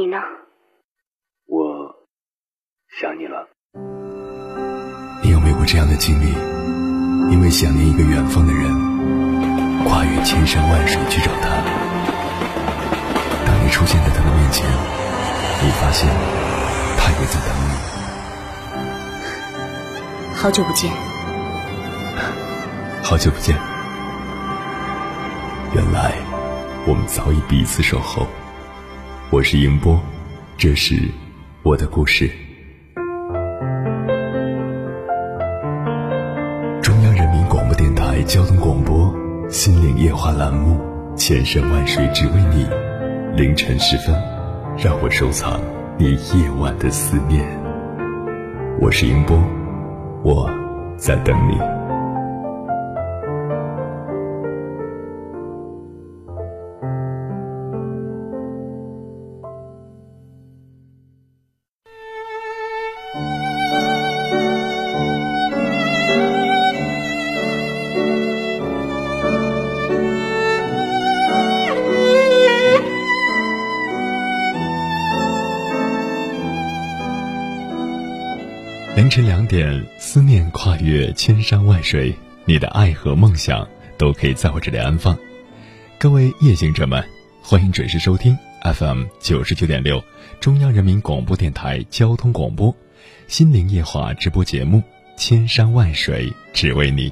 你呢？我想你了。你有没有过这样的经历？因为想念一个远方的人，跨越千山万水去找他。当你出现在他的面前，你发现他也在等你。好久不见。好久不见。原来我们早已彼此守候。我是迎波，这是我的故事。中央人民广播电台交通广播《心灵夜话》栏目，千山万水只为你。凌晨时分，让我收藏你夜晚的思念。我是迎波，我在等你。凌晨两点，思念跨越千山万水，你的爱和梦想都可以在我这里安放。各位夜行者们，欢迎准时收听 FM 九十九点六，中央人民广播电台交通广播《心灵夜话》直播节目《千山万水只为你》。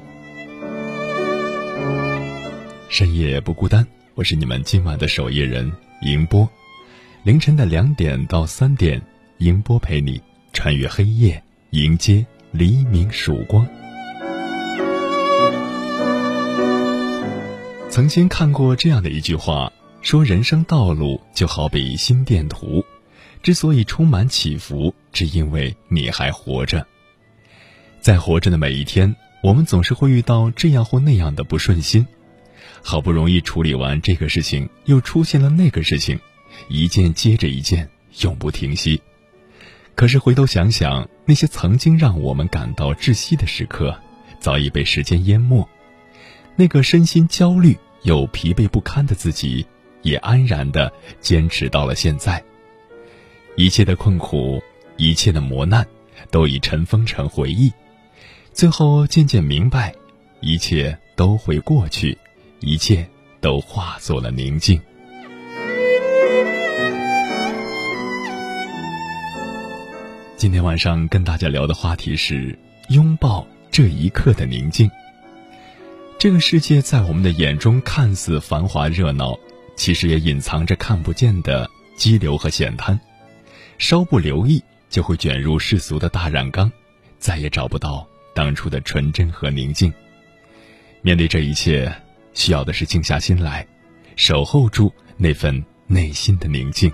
深夜不孤单，我是你们今晚的守夜人迎波。凌晨的两点到三点，迎波陪你穿越黑夜。迎接黎明曙光。曾经看过这样的一句话，说人生道路就好比心电图，之所以充满起伏，只因为你还活着。在活着的每一天，我们总是会遇到这样或那样的不顺心，好不容易处理完这个事情，又出现了那个事情，一件接着一件，永不停息。可是回头想想，那些曾经让我们感到窒息的时刻，早已被时间淹没。那个身心焦虑又疲惫不堪的自己，也安然的坚持到了现在。一切的困苦，一切的磨难，都已尘封成回忆。最后渐渐明白，一切都会过去，一切都化作了宁静。今天晚上跟大家聊的话题是拥抱这一刻的宁静。这个世界在我们的眼中看似繁华热闹，其实也隐藏着看不见的激流和险滩。稍不留意，就会卷入世俗的大染缸，再也找不到当初的纯真和宁静。面对这一切，需要的是静下心来，守候住那份内心的宁静。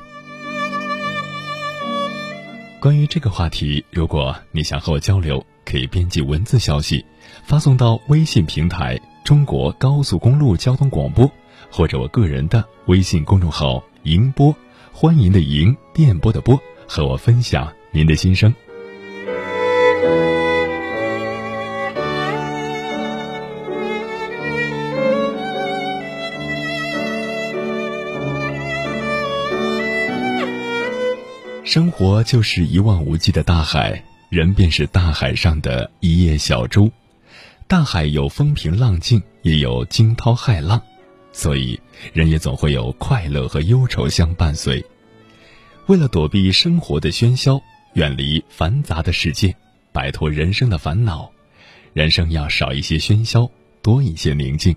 关于这个话题，如果你想和我交流，可以编辑文字消息，发送到微信平台“中国高速公路交通广播”，或者我个人的微信公众号“迎波”，欢迎的迎，电波的波，和我分享您的心声。生活就是一望无际的大海，人便是大海上的一叶小舟。大海有风平浪静，也有惊涛骇浪，所以人也总会有快乐和忧愁相伴随。为了躲避生活的喧嚣，远离繁杂的世界，摆脱人生的烦恼，人生要少一些喧嚣，多一些宁静。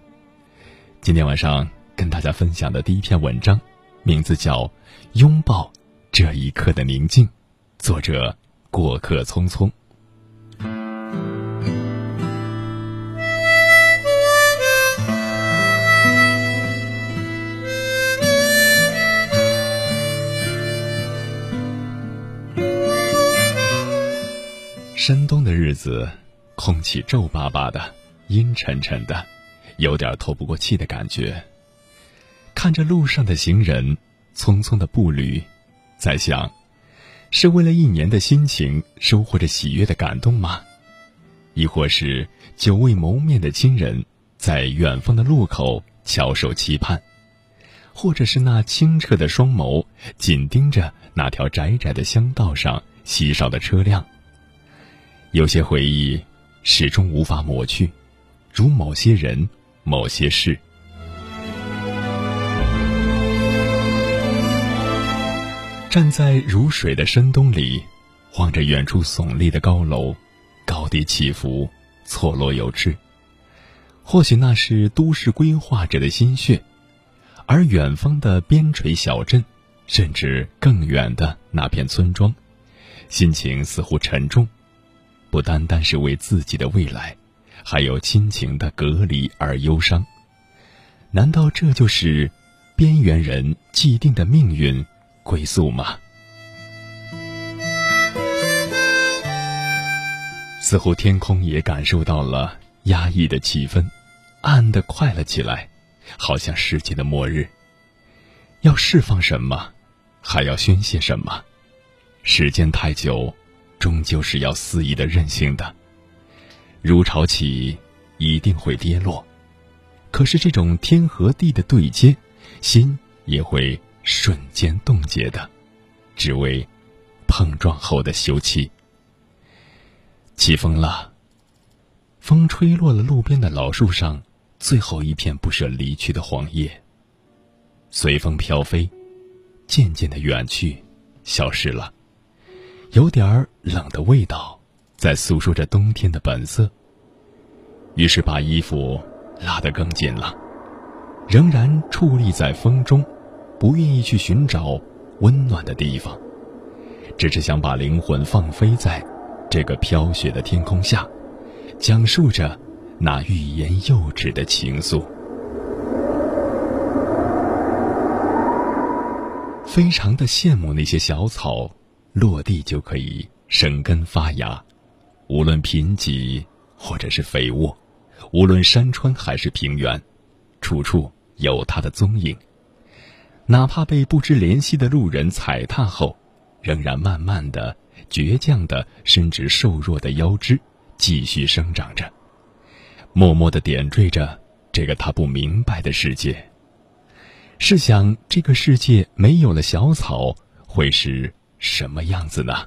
今天晚上跟大家分享的第一篇文章，名字叫《拥抱》。这一刻的宁静，作者过客匆匆。深冬的日子，空气皱巴巴的，阴沉沉的，有点透不过气的感觉。看着路上的行人，匆匆的步履。在想，是为了一年的心情收获着喜悦的感动吗？亦或是久未谋面的亲人，在远方的路口翘首期盼？或者是那清澈的双眸紧盯着那条窄窄的乡道上稀少的车辆。有些回忆始终无法抹去，如某些人、某些事。站在如水的深冬里，望着远处耸立的高楼，高低起伏，错落有致。或许那是都市规划者的心血，而远方的边陲小镇，甚至更远的那片村庄，心情似乎沉重，不单单是为自己的未来，还有亲情的隔离而忧伤。难道这就是边缘人既定的命运？归宿吗？似乎天空也感受到了压抑的气氛，暗的快了起来，好像世界的末日。要释放什么，还要宣泄什么？时间太久，终究是要肆意的任性的。如潮起，一定会跌落。可是这种天和地的对接，心也会。瞬间冻结的，只为碰撞后的休憩。起风了，风吹落了路边的老树上最后一片不舍离去的黄叶。随风飘飞，渐渐的远去，消失了。有点儿冷的味道，在诉说着冬天的本色。于是把衣服拉得更紧了，仍然矗立在风中。不愿意去寻找温暖的地方，只是想把灵魂放飞在这个飘雪的天空下，讲述着那欲言又止的情愫。非常的羡慕那些小草，落地就可以生根发芽，无论贫瘠或者是肥沃，无论山川还是平原，处处有它的踪影。哪怕被不知怜惜的路人踩踏后，仍然慢慢的、倔强的伸直瘦弱的腰肢，继续生长着，默默的点缀着这个他不明白的世界。试想，这个世界没有了小草，会是什么样子呢？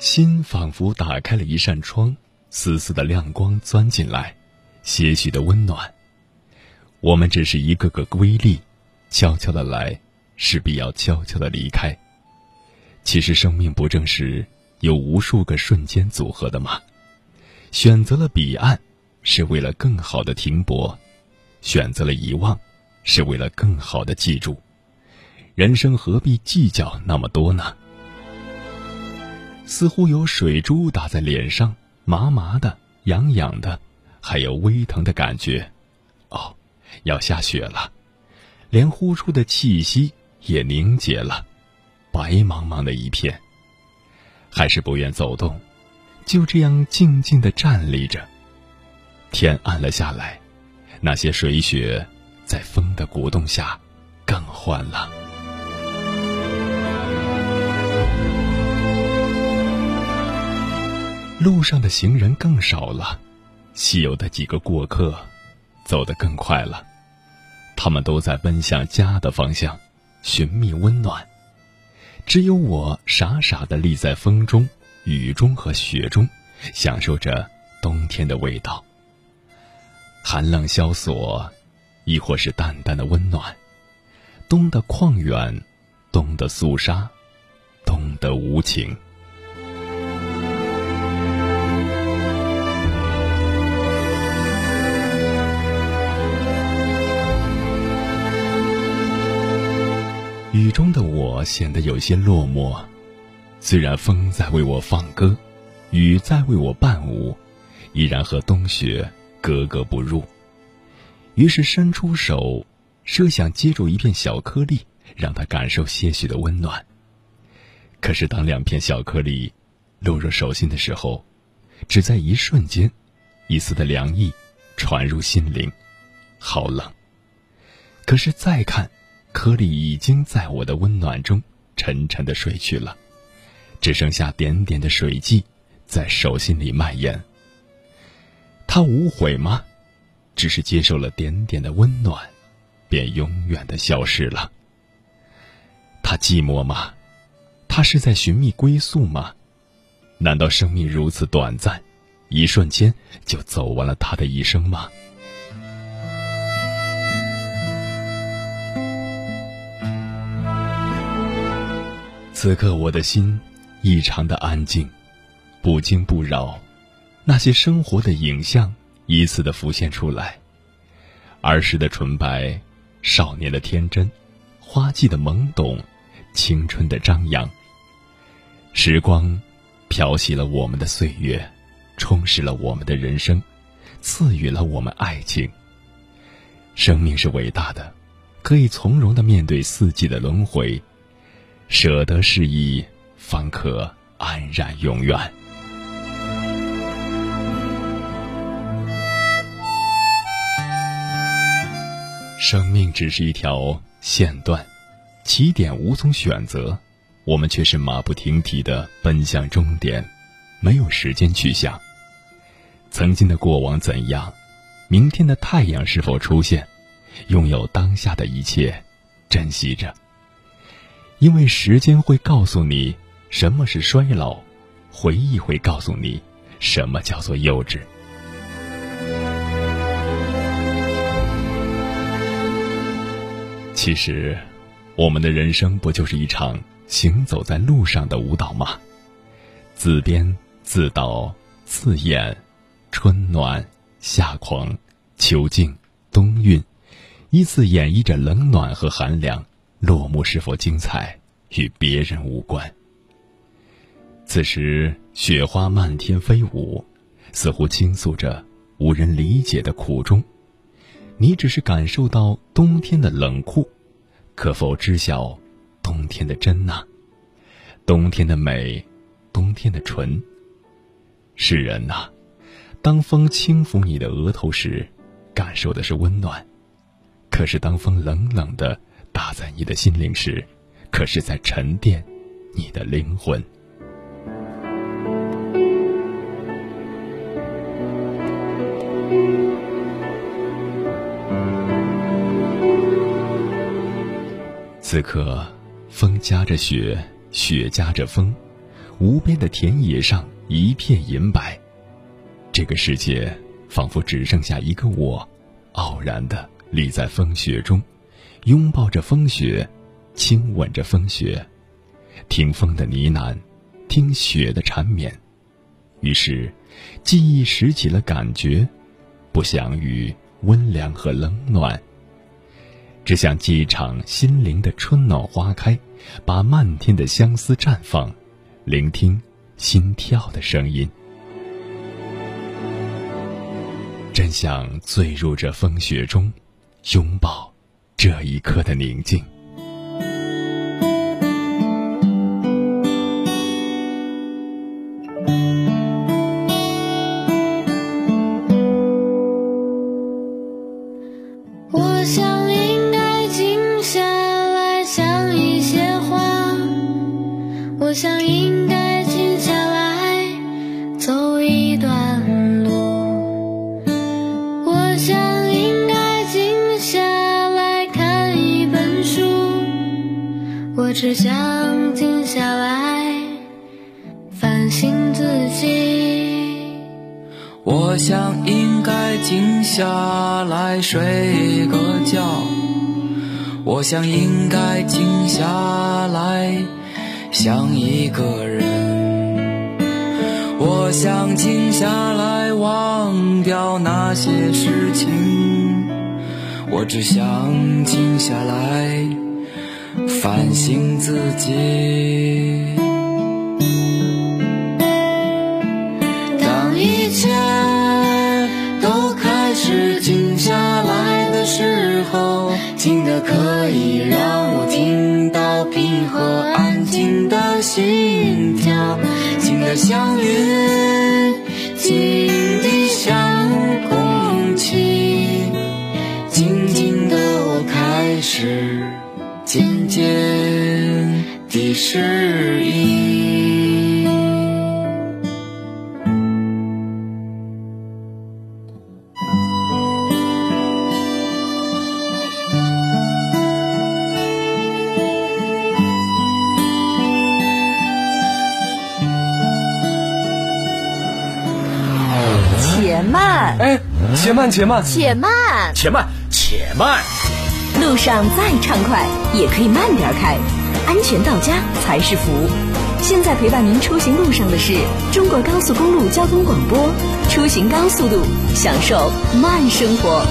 心仿佛打开了一扇窗，丝丝的亮光钻进来，些许的温暖。我们只是一个个微粒，悄悄的来，势必要悄悄的离开。其实生命不正是有无数个瞬间组合的吗？选择了彼岸，是为了更好的停泊；选择了遗忘，是为了更好的记住。人生何必计较那么多呢？似乎有水珠打在脸上，麻麻的、痒痒的，还有微疼的感觉。哦，要下雪了，连呼出的气息也凝结了，白茫茫的一片。还是不愿走动，就这样静静的站立着。天暗了下来，那些水雪在风的鼓动下更欢了。路上的行人更少了，稀有的几个过客，走得更快了。他们都在奔向家的方向，寻觅温暖。只有我傻傻的立在风中、雨中和雪中，享受着冬天的味道。寒冷萧索，亦或是淡淡的温暖。冬的旷远，冬的肃杀，冬的无情。雨中的我显得有些落寞，虽然风在为我放歌，雨在为我伴舞，依然和冬雪格格不入。于是伸出手，设想接住一片小颗粒，让它感受些许的温暖。可是当两片小颗粒落入手心的时候，只在一瞬间，一丝的凉意传入心灵，好冷。可是再看。颗粒已经在我的温暖中沉沉的睡去了，只剩下点点的水迹在手心里蔓延。他无悔吗？只是接受了点点的温暖，便永远的消失了。他寂寞吗？他是在寻觅归宿吗？难道生命如此短暂，一瞬间就走完了他的一生吗？此刻我的心异常的安静，不惊不扰，那些生活的影像一次的浮现出来。儿时的纯白，少年的天真，花季的懵懂，青春的张扬。时光，漂洗了我们的岁月，充实了我们的人生，赐予了我们爱情。生命是伟大的，可以从容的面对四季的轮回。舍得失意，方可安然永远。生命只是一条线段，起点无从选择，我们却是马不停蹄的奔向终点，没有时间去想曾经的过往怎样，明天的太阳是否出现，拥有当下的一切，珍惜着。因为时间会告诉你什么是衰老，回忆会告诉你什么叫做幼稚。其实，我们的人生不就是一场行走在路上的舞蹈吗？自编自导自演，春暖夏狂，秋静冬韵，依次演绎着冷暖和寒凉。落幕是否精彩，与别人无关。此时雪花漫天飞舞，似乎倾诉着无人理解的苦衷。你只是感受到冬天的冷酷，可否知晓冬天的真呐？冬天的美，冬天的纯。是人呐，当风轻抚你的额头时，感受的是温暖；可是当风冷冷的。打在你的心灵时，可是在沉淀你的灵魂。此刻，风夹着雪，雪夹着风，无边的田野上一片银白。这个世界仿佛只剩下一个我，傲然的立在风雪中。拥抱着风雪，亲吻着风雪，听风的呢喃，听雪的缠绵。于是，记忆拾起了感觉，不想与温凉和冷暖，只想记一场心灵的春暖花开，把漫天的相思绽放，聆听心跳的声音。真想醉入这风雪中，拥抱。这一刻的宁静。忘掉那些事情。我只想静下来。反省自己。当一切都开始静下来的时候，静的可以让我听到平和安静的心跳，静的像云，静是今天的诗意。且慢，哎，且慢，且慢，且慢，且慢，且慢。路上再畅快，也可以慢点开，安全到家才是福。现在陪伴您出行路上的是中国高速公路交通广播，出行高速度，享受慢生活。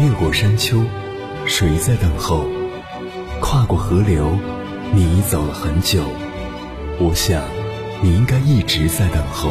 越过山丘，谁在等候？跨过河流，你已走了很久。我想，你应该一直在等候，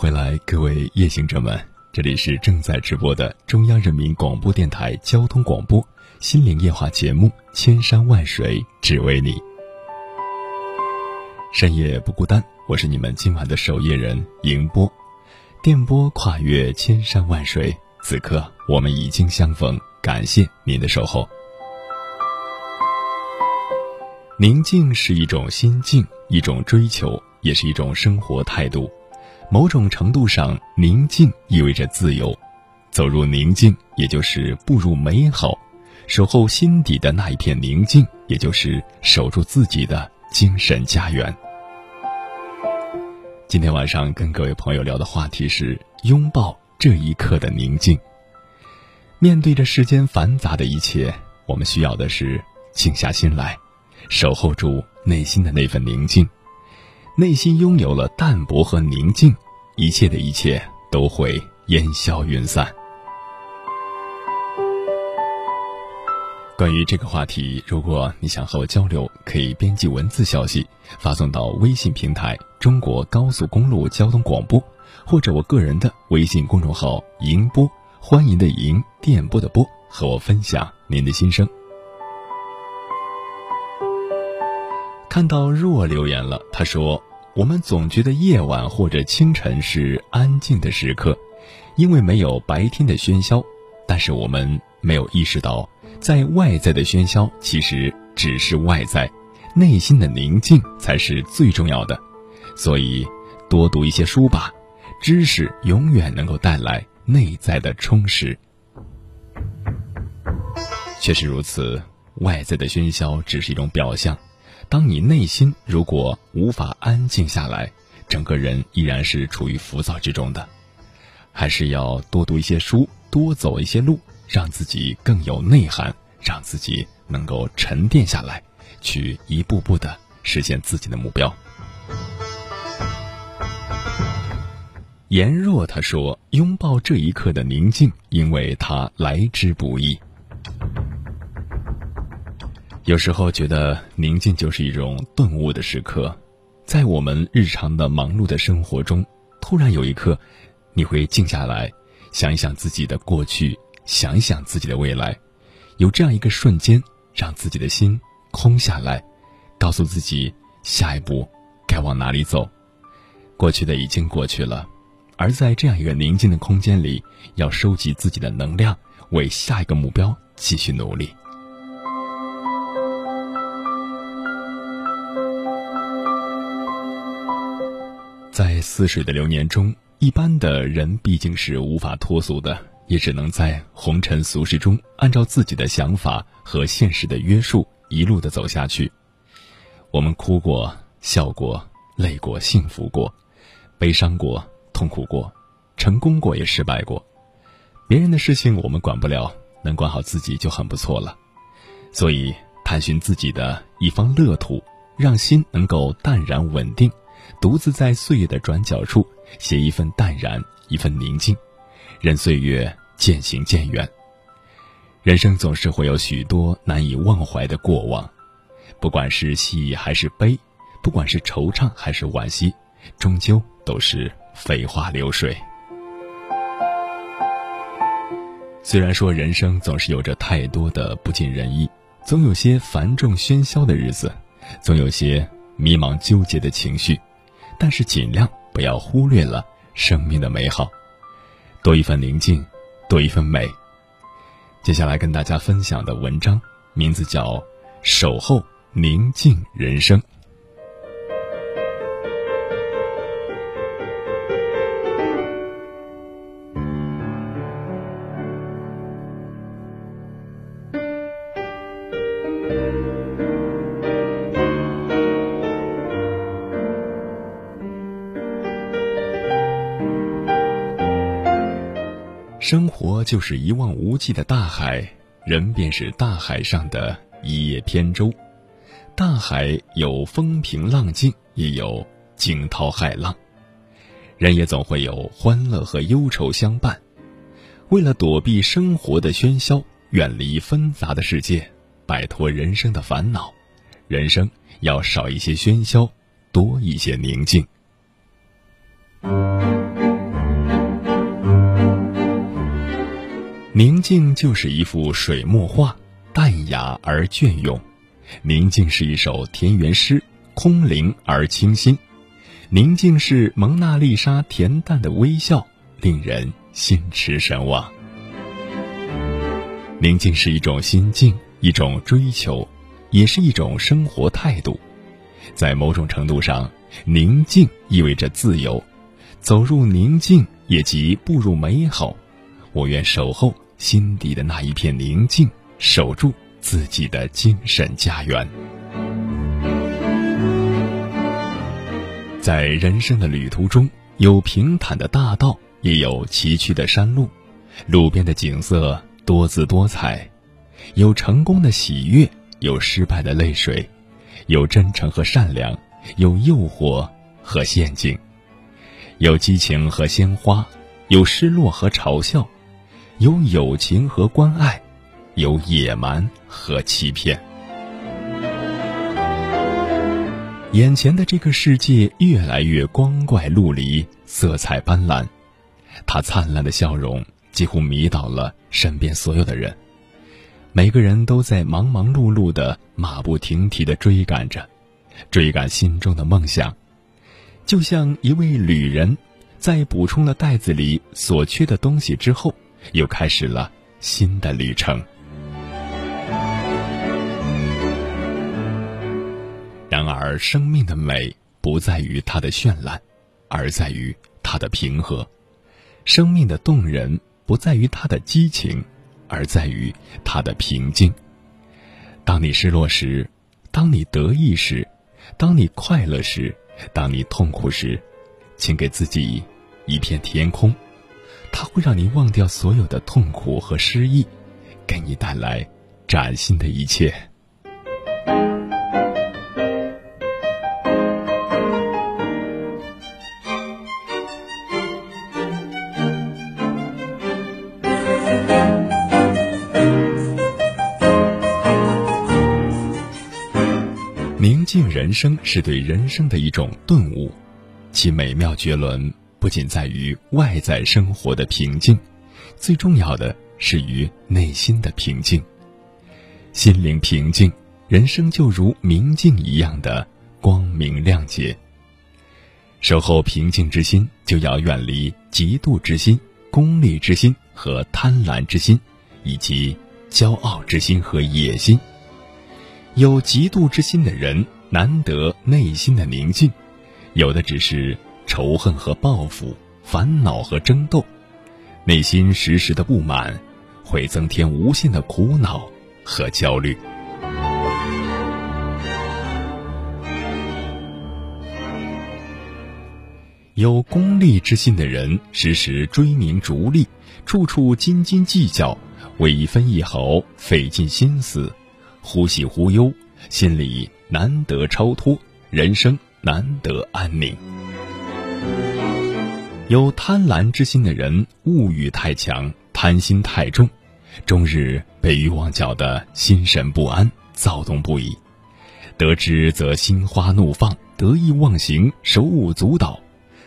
回来，各位夜行者们，这里是正在直播的中央人民广播电台交通广播心灵夜话节目《千山万水只为你》，深夜不孤单，我是你们今晚的守夜人迎波，电波跨越千山万水，此刻我们已经相逢，感谢您的守候。宁静是一种心境，一种追求，也是一种生活态度。某种程度上，宁静意味着自由。走入宁静，也就是步入美好；守候心底的那一片宁静，也就是守住自己的精神家园。今天晚上跟各位朋友聊的话题是拥抱这一刻的宁静。面对着世间繁杂的一切，我们需要的是静下心来，守候住内心的那份宁静。内心拥有了淡泊和宁静，一切的一切都会烟消云散。关于这个话题，如果你想和我交流，可以编辑文字消息发送到微信平台“中国高速公路交通广播”，或者我个人的微信公众号“迎波”，欢迎的迎，电波的波，和我分享您的心声。看到若留言了，他说。我们总觉得夜晚或者清晨是安静的时刻，因为没有白天的喧嚣。但是我们没有意识到，在外在的喧嚣其实只是外在，内心的宁静才是最重要的。所以，多读一些书吧，知识永远能够带来内在的充实。确实如此，外在的喧嚣只是一种表象。当你内心如果无法安静下来，整个人依然是处于浮躁之中的，还是要多读一些书，多走一些路，让自己更有内涵，让自己能够沉淀下来，去一步步的实现自己的目标。颜若他说：“拥抱这一刻的宁静，因为它来之不易。”有时候觉得宁静就是一种顿悟的时刻，在我们日常的忙碌的生活中，突然有一刻，你会静下来，想一想自己的过去，想一想自己的未来，有这样一个瞬间，让自己的心空下来，告诉自己下一步该往哪里走。过去的已经过去了，而在这样一个宁静的空间里，要收集自己的能量，为下一个目标继续努力。似水的流年中，一般的人毕竟是无法脱俗的，也只能在红尘俗世中，按照自己的想法和现实的约束，一路的走下去。我们哭过，笑过，累过，幸福过，悲伤过，痛苦过，成功过，也失败过。别人的事情我们管不了，能管好自己就很不错了。所以，探寻自己的一方乐土，让心能够淡然稳定。独自在岁月的转角处，写一份淡然，一份宁静，任岁月渐行渐远。人生总是会有许多难以忘怀的过往，不管是喜还是悲，不管是惆怅还是惋惜，终究都是飞花流水。虽然说人生总是有着太多的不尽人意，总有些繁重喧嚣的日子。总有些迷茫纠结的情绪，但是尽量不要忽略了生命的美好。多一份宁静，多一份美。接下来跟大家分享的文章名字叫《守候宁静人生》。就是一望无际的大海，人便是大海上的一叶扁舟。大海有风平浪静，也有惊涛骇浪。人也总会有欢乐和忧愁相伴。为了躲避生活的喧嚣，远离纷杂的世界，摆脱人生的烦恼，人生要少一些喧嚣，多一些宁静。宁静就是一幅水墨画，淡雅而隽永；宁静是一首田园诗，空灵而清新；宁静是蒙娜丽莎恬淡的微笑，令人心驰神往。宁静是一种心境，一种追求，也是一种生活态度。在某种程度上，宁静意味着自由，走入宁静也即步入美好。我愿守候心底的那一片宁静，守住自己的精神家园。在人生的旅途中，有平坦的大道，也有崎岖的山路。路边的景色多姿多彩，有成功的喜悦，有失败的泪水，有真诚和善良，有诱惑和陷阱，有激情和鲜花，有失落和嘲笑。有友情和关爱，有野蛮和欺骗。眼前的这个世界越来越光怪陆离，色彩斑斓。他灿烂的笑容几乎迷倒了身边所有的人。每个人都在忙忙碌碌的、马不停蹄的追赶着，追赶心中的梦想，就像一位旅人，在补充了袋子里所缺的东西之后。又开始了新的旅程。然而，生命的美不在于它的绚烂，而在于它的平和；生命的动人不在于它的激情，而在于它的平静。当你失落时，当你得意时，当你快乐时，当你痛苦时，请给自己一片天空。它会让你忘掉所有的痛苦和失意，给你带来崭新的一切。宁静人生是对人生的一种顿悟，其美妙绝伦。不仅在于外在生活的平静，最重要的是于内心的平静。心灵平静，人生就如明镜一样的光明亮洁。守候平静之心，就要远离嫉妒之心、功利之心和贪婪之心，以及骄傲之心和野心。有嫉妒之心的人，难得内心的宁静；有的只是。仇恨和报复，烦恼和争斗，内心时时的不满，会增添无限的苦恼和焦虑。有功利之心的人，时时追名逐利，处处斤斤计较，为一分一毫费尽心思，忽喜忽忧，心里难得超脱，人生难得安宁。有贪婪之心的人，物欲太强，贪心太重，终日被欲望搅得心神不安，躁动不已。得之则心花怒放，得意忘形，手舞足蹈；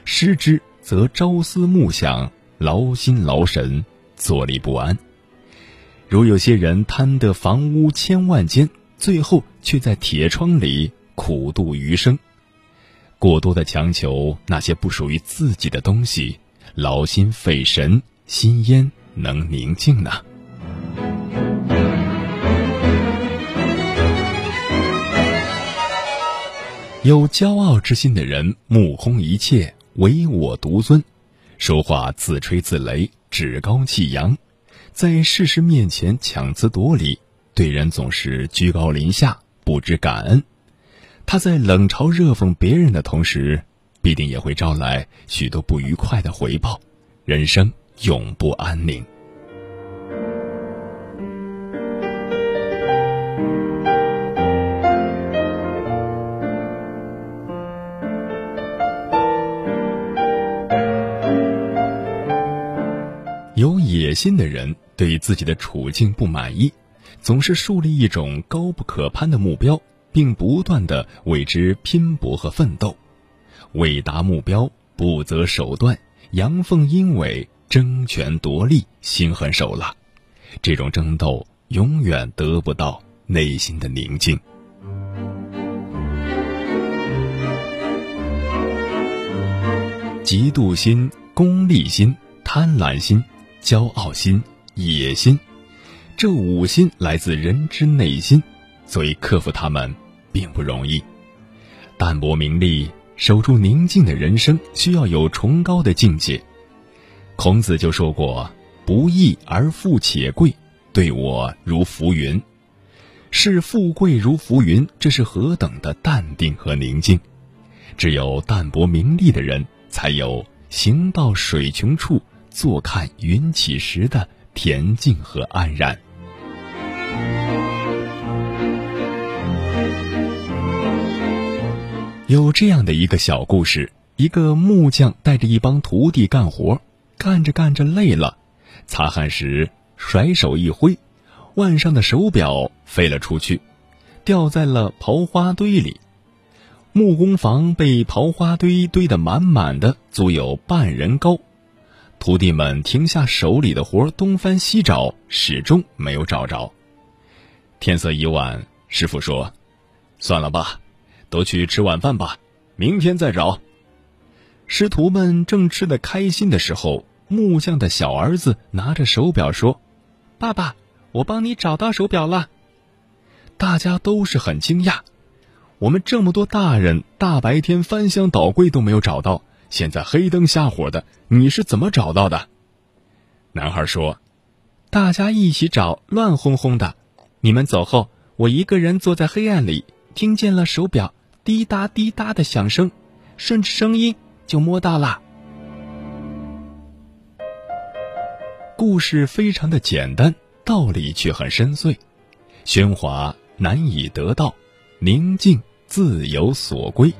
失之则朝思暮想，劳心劳神，坐立不安。如有些人贪得房屋千万间，最后却在铁窗里苦度余生。过多的强求那些不属于自己的东西，劳心费神，心焉能宁静呢？有骄傲之心的人，目空一切，唯我独尊，说话自吹自擂，趾高气扬，在事实面前强词夺理，对人总是居高临下，不知感恩。他在冷嘲热讽别人的同时，必定也会招来许多不愉快的回报，人生永不安宁。有野心的人对自己的处境不满意，总是树立一种高不可攀的目标，并不断的为之拼搏和奋斗，为达目标不择手段，阳奉阴违，争权夺利，心狠手辣。这种争斗永远得不到内心的宁静。嫉妒心、功利心、贪婪心。骄傲心、野心，这五心来自人之内心，所以克服它们并不容易。淡泊名利，守住宁静的人生，需要有崇高的境界。孔子就说过：“不义而富且贵，对我如浮云。”视富贵如浮云，这是何等的淡定和宁静！只有淡泊名利的人，才有行到水穷处。坐看云起时的恬静和安然。有这样的一个小故事：一个木匠带着一帮徒弟干活，干着干着累了，擦汗时甩手一挥，腕上的手表飞了出去，掉在了刨花堆里。木工房被刨花堆堆得满满的，足有半人高。徒弟们停下手里的活，东翻西找，始终没有找着。天色已晚，师傅说：“算了吧，都去吃晚饭吧，明天再找。”师徒们正吃得开心的时候，木匠的小儿子拿着手表说：“爸爸，我帮你找到手表了。”大家都是很惊讶，我们这么多大人，大白天翻箱倒柜都没有找到。现在黑灯瞎火的，你是怎么找到的？男孩说：“大家一起找，乱哄哄的。你们走后，我一个人坐在黑暗里，听见了手表滴答滴答的响声，顺着声音就摸到了。”故事非常的简单，道理却很深邃。喧哗难以得到，宁静自有所归。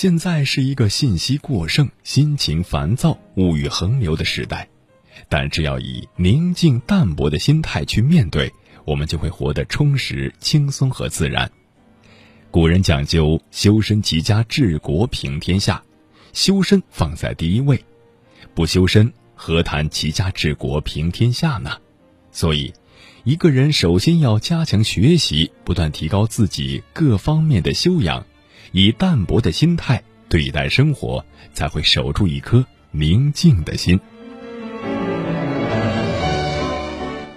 现在是一个信息过剩、心情烦躁、物欲横流的时代，但只要以宁静淡泊的心态去面对，我们就会活得充实、轻松和自然。古人讲究修身齐家治国平天下，修身放在第一位，不修身何谈齐家治国平天下呢？所以，一个人首先要加强学习，不断提高自己各方面的修养。以淡泊的心态对待生活，才会守住一颗宁静的心。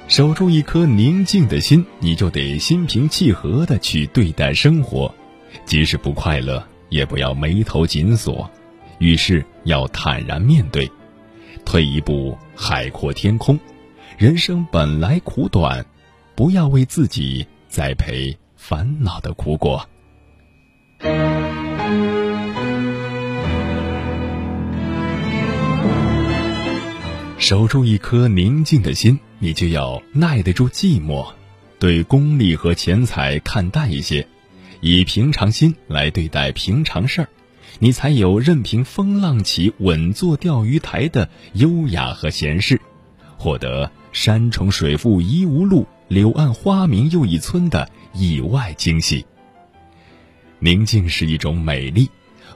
守住一颗宁静的心，你就得心平气和的去对待生活，即使不快乐，也不要眉头紧锁，遇事要坦然面对，退一步海阔天空。人生本来苦短，不要为自己栽培烦恼的苦果。守住一颗宁静的心，你就要耐得住寂寞，对功利和钱财看淡一些，以平常心来对待平常事儿，你才有任凭风浪起，稳坐钓鱼台的优雅和闲适，获得山重水复疑无路，柳暗花明又一村的意外惊喜。宁静是一种美丽，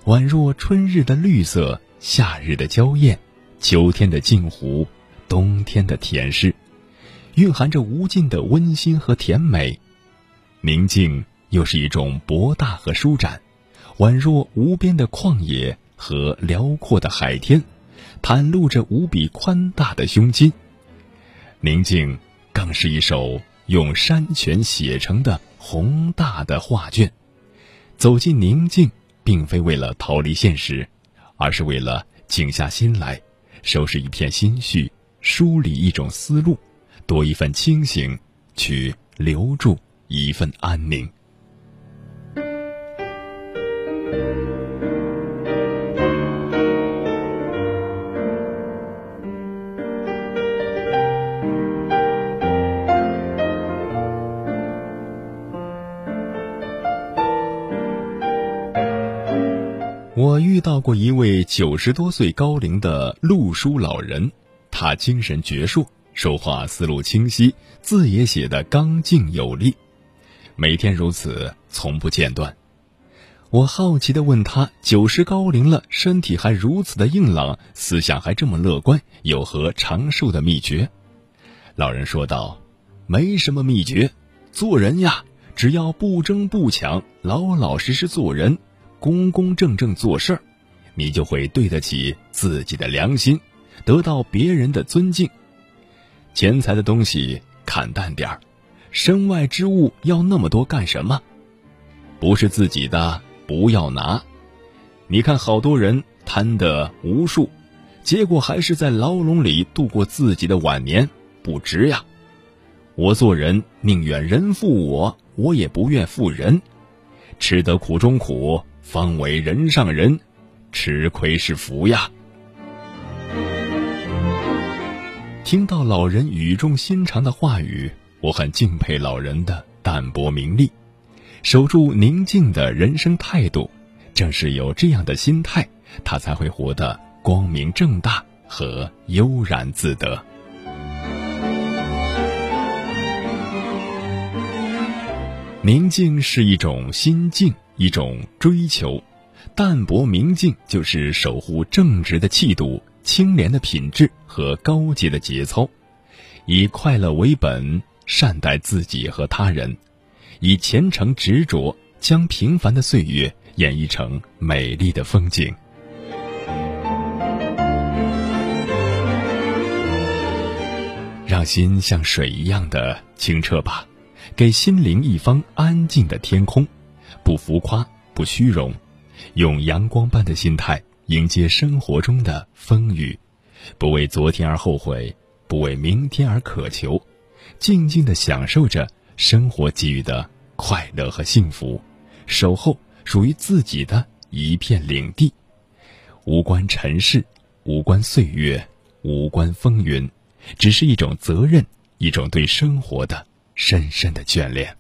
宛若春日的绿色，夏日的娇艳，秋天的镜湖，冬天的甜诗，蕴含着无尽的温馨和甜美。宁静又是一种博大和舒展，宛若无边的旷野和辽阔的海天，袒露着无比宽大的胸襟。宁静更是一首用山泉写成的宏大的画卷。走进宁静，并非为了逃离现实，而是为了静下心来，收拾一片心绪，梳理一种思路，多一份清醒，去留住一份安宁。我遇到过一位九十多岁高龄的路书老人，他精神矍铄，说话思路清晰，字也写得刚劲有力，每天如此，从不间断。我好奇地问他：九十高龄了，身体还如此的硬朗，思想还这么乐观，有何长寿的秘诀？老人说道：“没什么秘诀，做人呀，只要不争不抢，老老实实做人。”公公正正做事儿，你就会对得起自己的良心，得到别人的尊敬。钱财的东西看淡点儿，身外之物要那么多干什么？不是自己的不要拿。你看好多人贪得无数，结果还是在牢笼里度过自己的晚年，不值呀。我做人宁愿人负我，我也不愿负人，吃得苦中苦。方为人上人，吃亏是福呀。听到老人语重心长的话语，我很敬佩老人的淡泊名利，守住宁静的人生态度。正是有这样的心态，他才会活得光明正大和悠然自得。宁静是一种心境。一种追求，淡泊明净就是守护正直的气度、清廉的品质和高洁的节操，以快乐为本，善待自己和他人，以虔诚执着将平凡的岁月演绎成美丽的风景。让心像水一样的清澈吧，给心灵一方安静的天空。不浮夸，不虚荣，用阳光般的心态迎接生活中的风雨，不为昨天而后悔，不为明天而渴求，静静的享受着生活给予的快乐和幸福，守候属于自己的一片领地，无关尘世，无关岁月，无关风云，只是一种责任，一种对生活的深深的眷恋。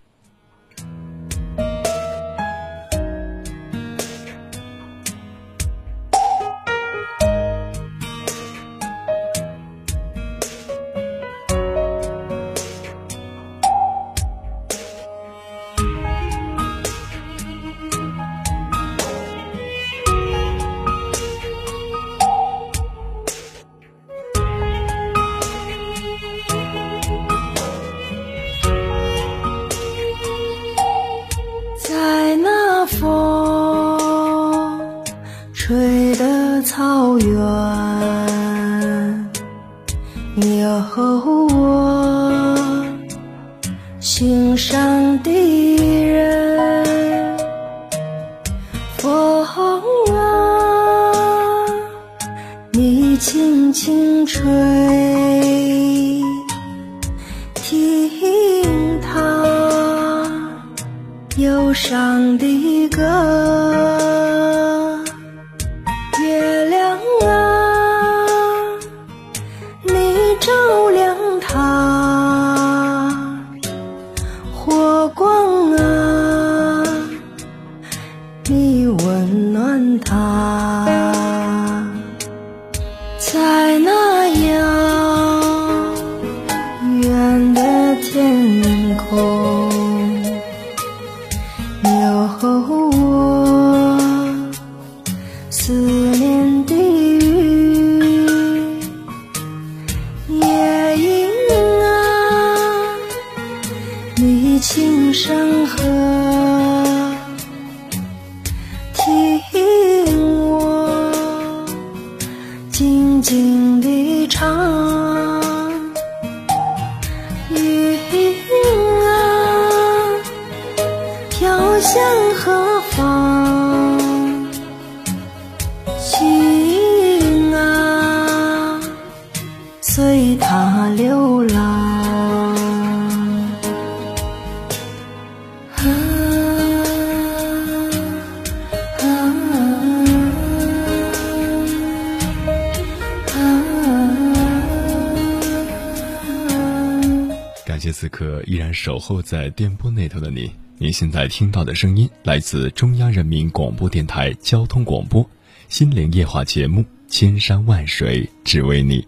此刻依然守候在电波那头的你。您现在听到的声音来自中央人民广播电台交通广播《心灵夜话》节目《千山万水只为你》，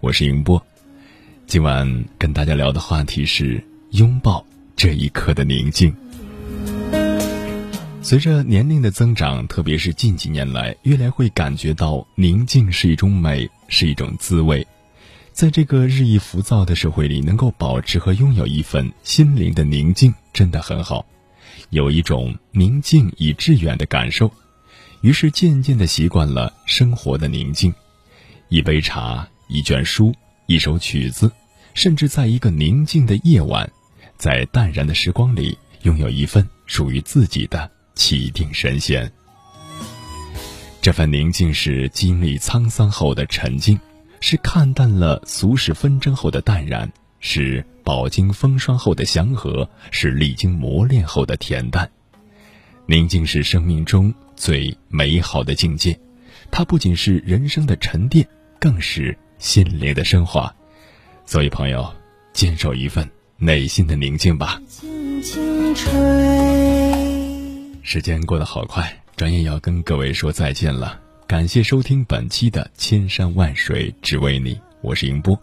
我是迎波。今晚跟大家聊的话题是拥抱这一刻的宁静。随着年龄的增长，特别是近几年来，越来会感觉到宁静是一种美，是一种滋味。在这个日益浮躁的社会里，能够保持和拥有一份心灵的宁静，真的很好，有一种宁静以致远的感受。于是渐渐的习惯了生活的宁静，一杯茶，一卷书，一首曲子，甚至在一个宁静的夜晚，在淡然的时光里，拥有一份属于自己的气定神闲。这份宁静是经历沧桑后的沉静。是看淡了俗世纷争后的淡然，是饱经风霜后的祥和，是历经磨练后的恬淡。宁静是生命中最美好的境界，它不仅是人生的沉淀，更是心灵的升华。所以，朋友，坚守一份内心的宁静吧。时间过得好快，转眼要跟各位说再见了。感谢收听本期的《千山万水只为你》，我是迎波。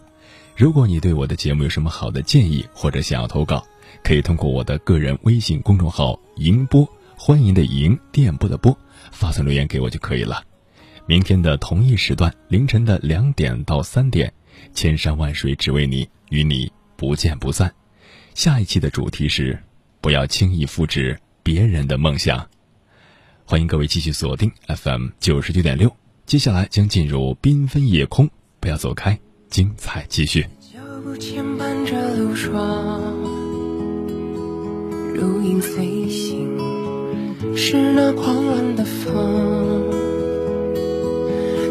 如果你对我的节目有什么好的建议，或者想要投稿，可以通过我的个人微信公众号“迎波”，欢迎的迎，电波的波，发送留言给我就可以了。明天的同一时段，凌晨的两点到三点，《千山万水只为你》，与你不见不散。下一期的主题是：不要轻易复制别人的梦想。欢迎各位继续锁定 FM 九十九点六，接下来将进入缤纷夜空，不要走开，精彩继续。脚步牵绊着路霜，如影随形，是那狂乱的风，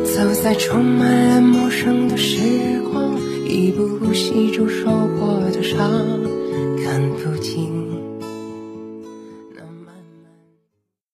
走在充满了陌生的时光，一步步细数收获的伤，看不清。